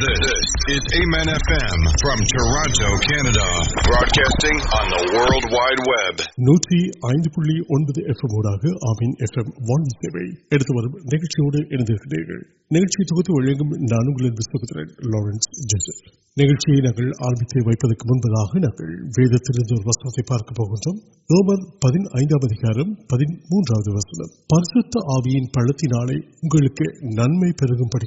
ناندارے وید وسط روبر مسنگ آبین پڑتی نالک نکل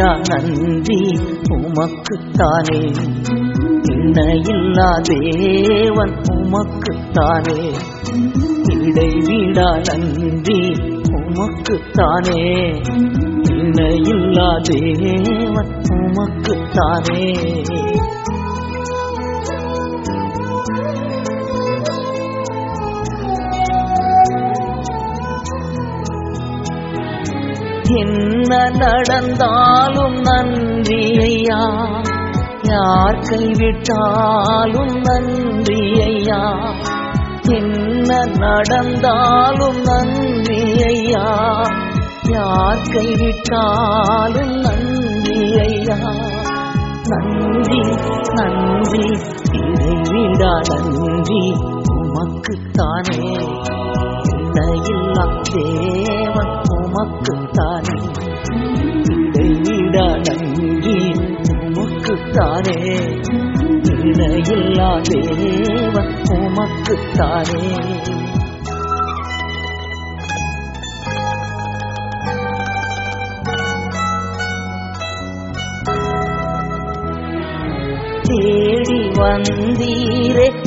نند اندن تانے ایڑ بیڑا نندی امک تانے ان نئی یا نا نن نئے نیمکانے مار چند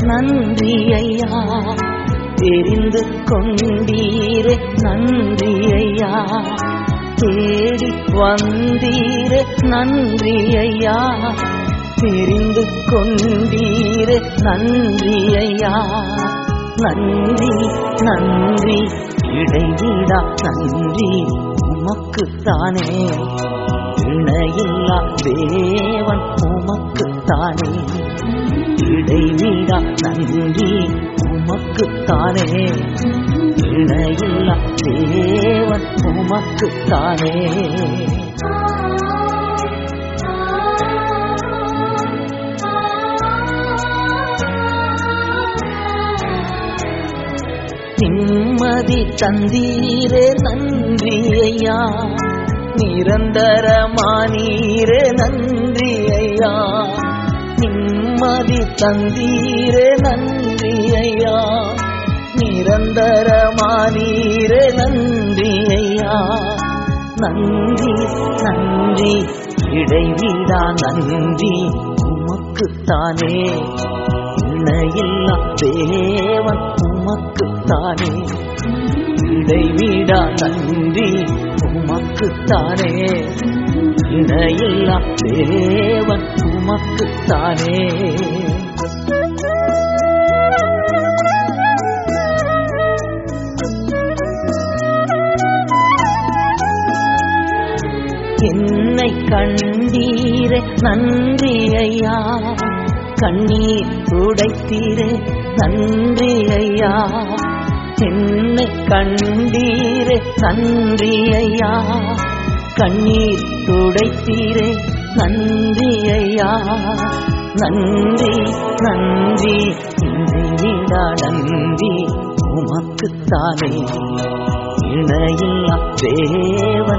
نا کن وندر نندی یا نند نن نن ننکانے دیوک تانے کڑویڈ ننک دیوکان تندر ننندر ننمدی تندر ننندر نن ندوی نن مار ویڈ نیمک تارکار ان نا کنیر تن تیر ننیا نن نیچ ان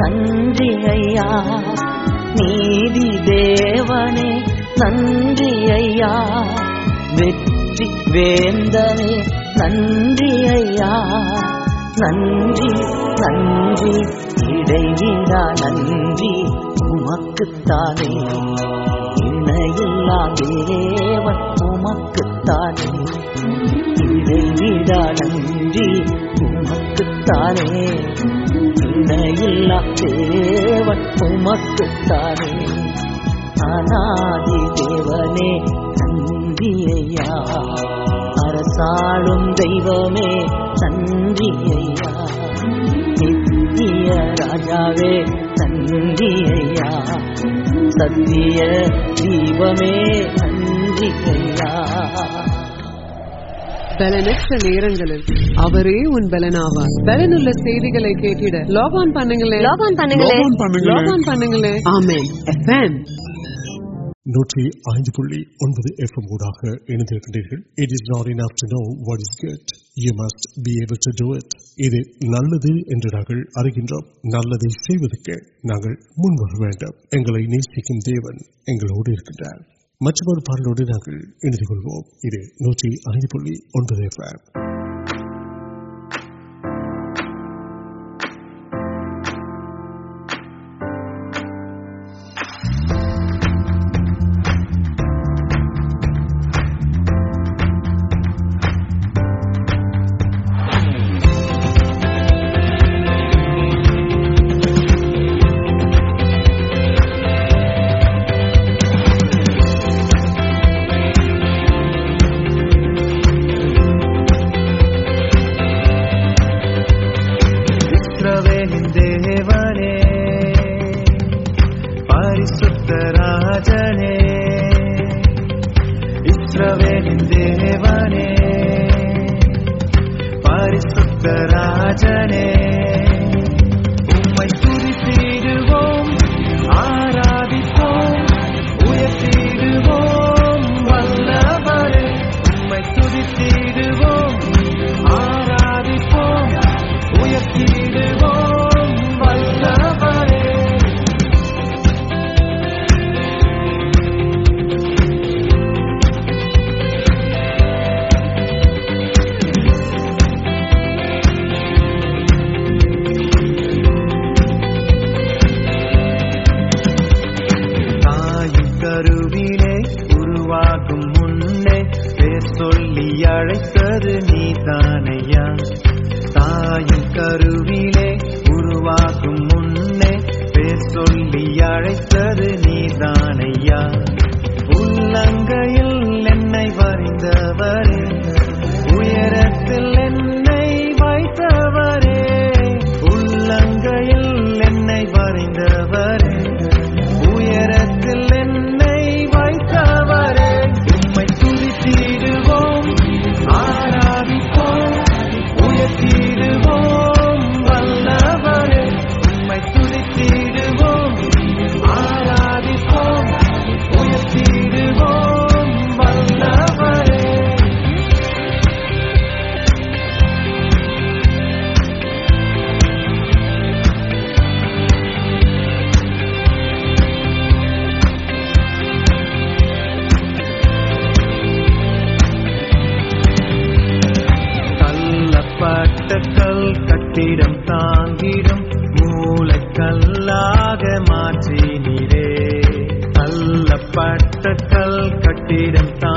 تن دی نن سن ننکار دیوک نن کار دیارے آنادی دور تن سم دنیا راجا تند دنیا பலனற்ற நேரங்களில் அவரே உன் பலனாவார் பலன் உள்ள செய்திகளை கேட்டிட லாக் ஆன் பண்ணுங்களேன் லாக் ஆன் பண்ணுங்களேன் லாக் ஆன் பண்ணுங்களேன் ஆமே எஃப்எம் நூற்றி ஐந்து புள்ளி ஒன்பது எஃப்எம் ஊடாக இணைந்திருக்கிறீர்கள் it is not in to know what is get you must be able to do it இது நல்லது என்று நாங்கள் அறிகின்றோம் நல்லதை செய்வதற்கு நாங்கள் முன்வர வேண்டும் எங்களை நேசிக்கும் தேவன் எங்களோடு இருக்கின்றார் مچپور அறிந்தவர் رکھتا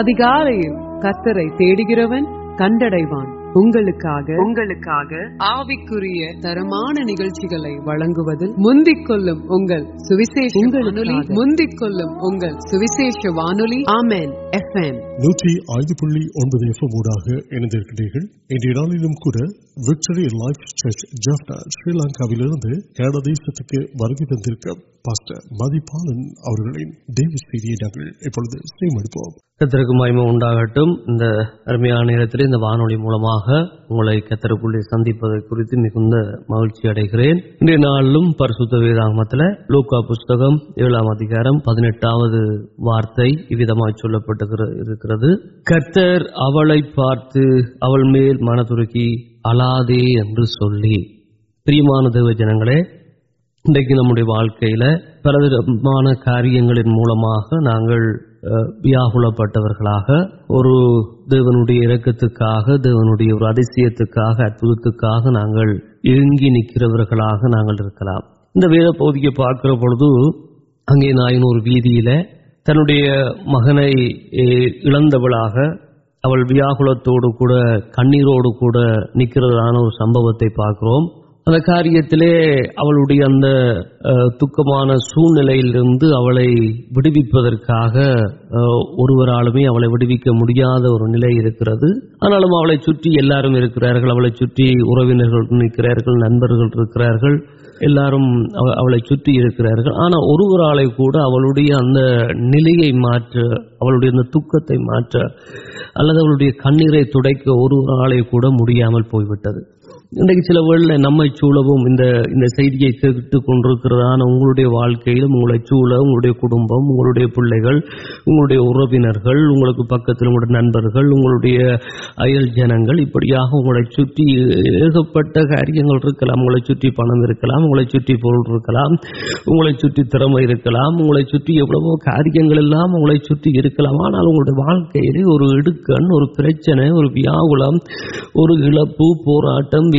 அதிகாலையில் கத்தரை தேடுகிறவன் கண்டடைவான் உங்களுக்காக உங்களுக்காக ஆவிக்குரிய தரமான நிகழ்ச்சிகளை வழங்குவதில் முந்திக் கொள்ளும் உங்கள் சுவிசேஷ வானொலி முந்திக் கொள்ளும் உங்கள் சுவிசேஷ வானொலி ஆமேன் எஃப்எம் நூற்றி ஐந்து புள்ளி ஒன்பது எஃப்எம் ஊடாக இணைந்திருக்கிறீர்கள் இன்றைய நாளிலும் கூட سند مہر ان پری موکاست پہ وارت یہ چل رہے ہیں میری نوکل پلان کاریہ موبائل واقع اور ادیہ نکروگا وید پہ پاکستان وی تک مہنے ابل وقت سموتے پارک کار دور سلے ویك نیكل كر نگر چیكر آنا اور آئے كو نا دم الیا كین تورٹر انڈ نوڑک واقعی کڑبے پہ نگر اہمپاری پنکل ترما کار آنا واقعی اور پرچنے اور ویاٹ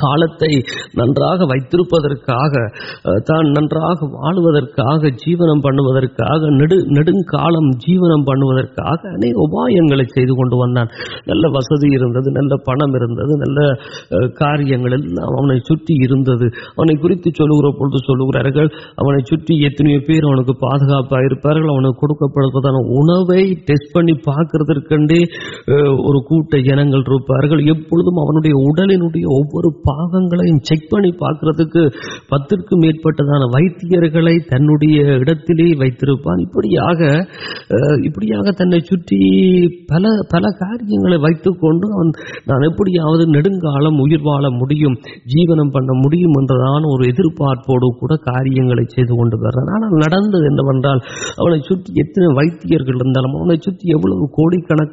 نو تنگ جیوک نڑکال جیو پڑوکا ابا کو نل وسد نل پنند نل کاریہ کاریگر پھر پاپتی اڑیا پا پاک پتہ نڑم جیوانوڑ کاریہ آنا پتہ ویسے کوڑکان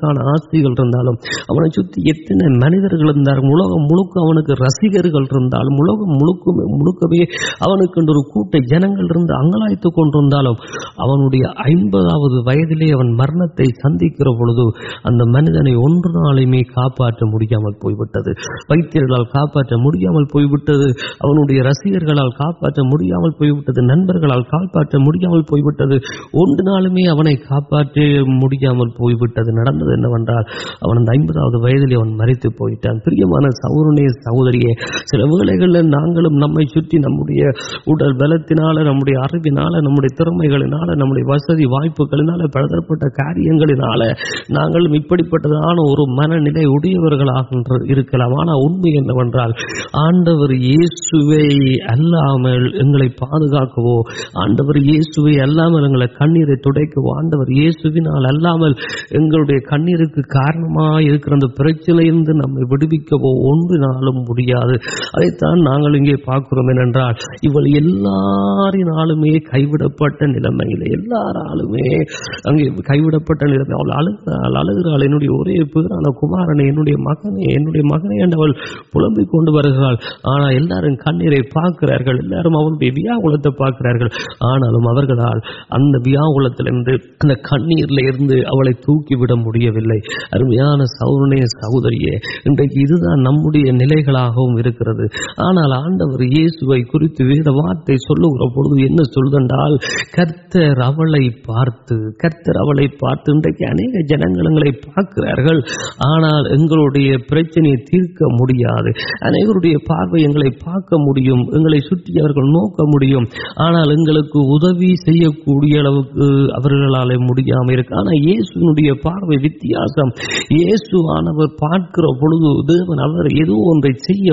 آس منی واپلے رسکل پوٹ گا ملے نالم کا میٹھے ہوا مرتبہ سہدری سر وقلگ نمبر بلتی تک وسپرے پا آڈر کے کارن ویو ویامال تک ملے ارمیا سہودری نوگل சம்பவம் இருக்கிறது ஆனால் ஆண்டவர் இயேசுவை குறித்து வேத வார்த்தை சொல்லுகிற பொழுது என்ன சொல்லுதென்றால் கர்த்தர் அவளை பார்த்து கர்த்தர் அவளை பார்த்து இன்றைக்கு அநேக ஜனங்களை பார்க்கிறார்கள் ஆனால் எங்களுடைய பிரச்சனையை தீர்க்க முடியாது அனைவருடைய பார்வை எங்களை பார்க்க முடியும் எங்களை சுற்றி அவர்கள் நோக்க முடியும் ஆனால் எங்களுக்கு உதவி செய்யக்கூடிய அளவுக்கு அவர்களால் முடியாமல் இருக்கு ஆனால் இயேசுனுடைய பார்வை வித்தியாசம் இயேசுவானவர் பார்க்கிற பொழுது தேவன் அவர் ஏதோ ஒன்றை செய்ய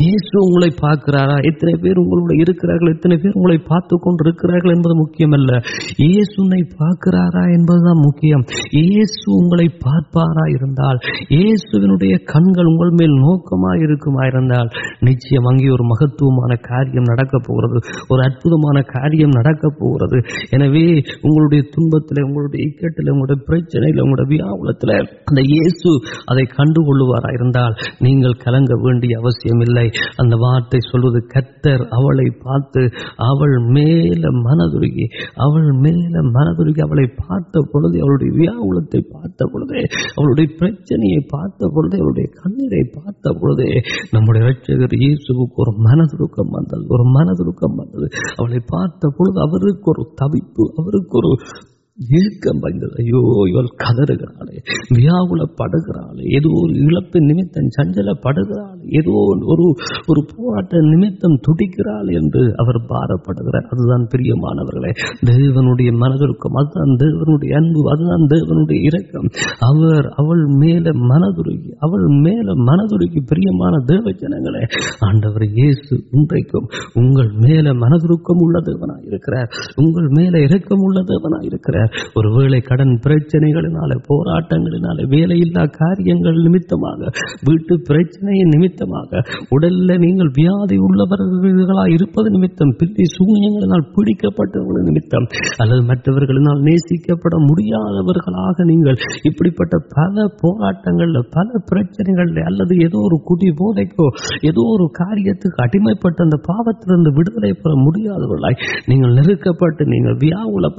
پار میل نوکم نیو مہتم اور ادار پہ تنٹل پر ویا کنکار نہیں کل گیا ویات کنر پارتکر اور من سم منقم پارت وا پے نمت پڑھ گئے اور پورا نمتکر پار پڑھ مانے دی منقم ادار دی مندر من درکی پہ جنگ آڈر مندن کر پرچ پورا کاریہ نمت ویٹ نگر واپس ناڑپ پل پورا پل پر اٹھمپ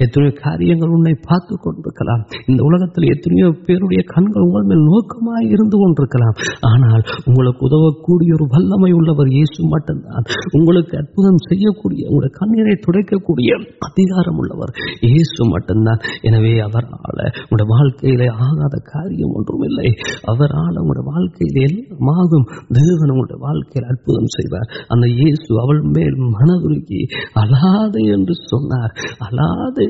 نوکل ادھر کنس مٹم واڑک آگاد کار آلکے دیر واقعی من ارکار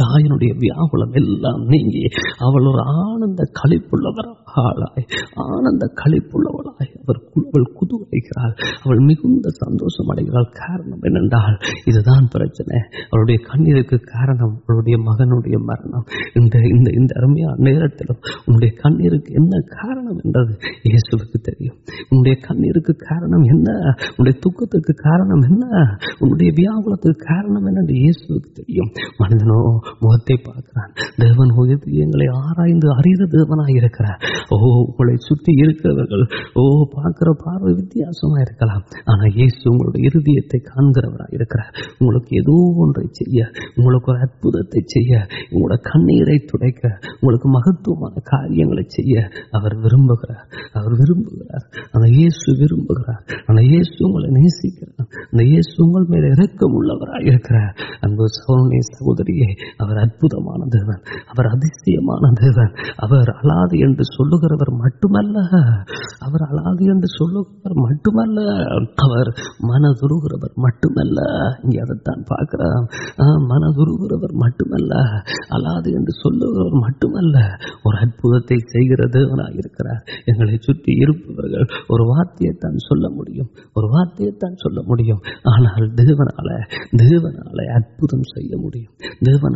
ویام آنند کلیپر ویاس مو مہترے وار یہ سر سولہ مٹم الگ دیونا کرنا دیو ادم دی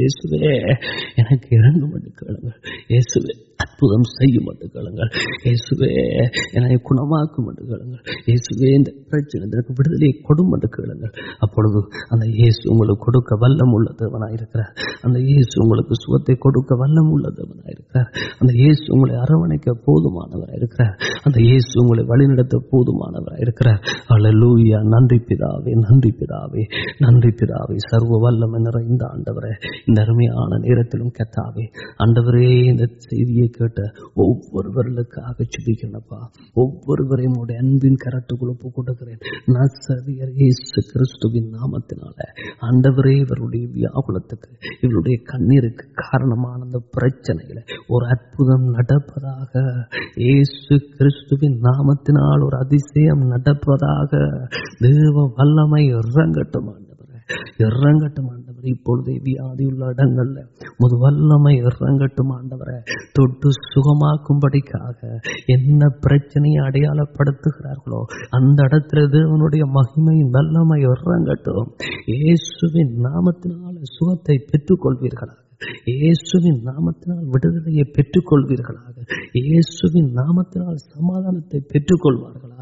இயேசுவே எனக்கு இறங்கும் என்று கேளுங்கள் இயேசுவே ادم کل مجھے کل ملک اروک بہ نمک نندا نند پی نی سرو ول آڈر نرم کچھ وا کل کارچر نام تر اتنا آپ مہیم ول میں نام تعریف نام تردیا پیٹ کون نامتی سماد کو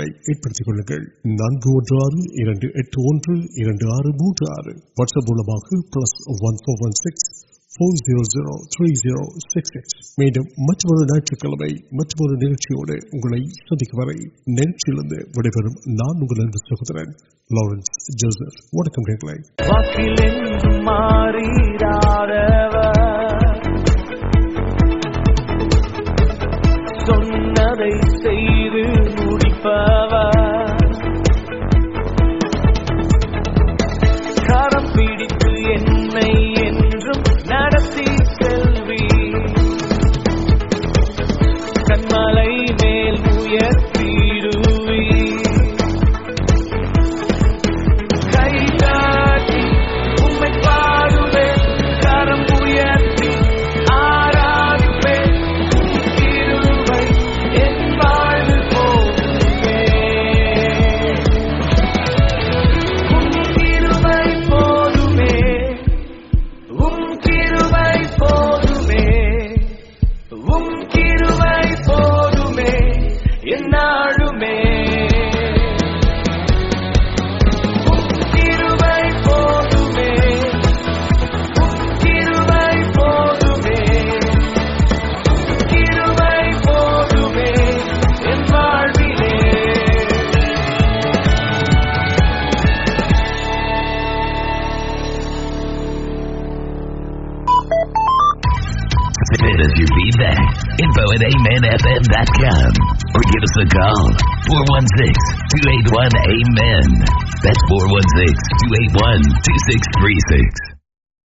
مجھے پھر سکس میم یا نوکر نان سہوار ونک one six two eight one eight مین four one six two eight one three six three six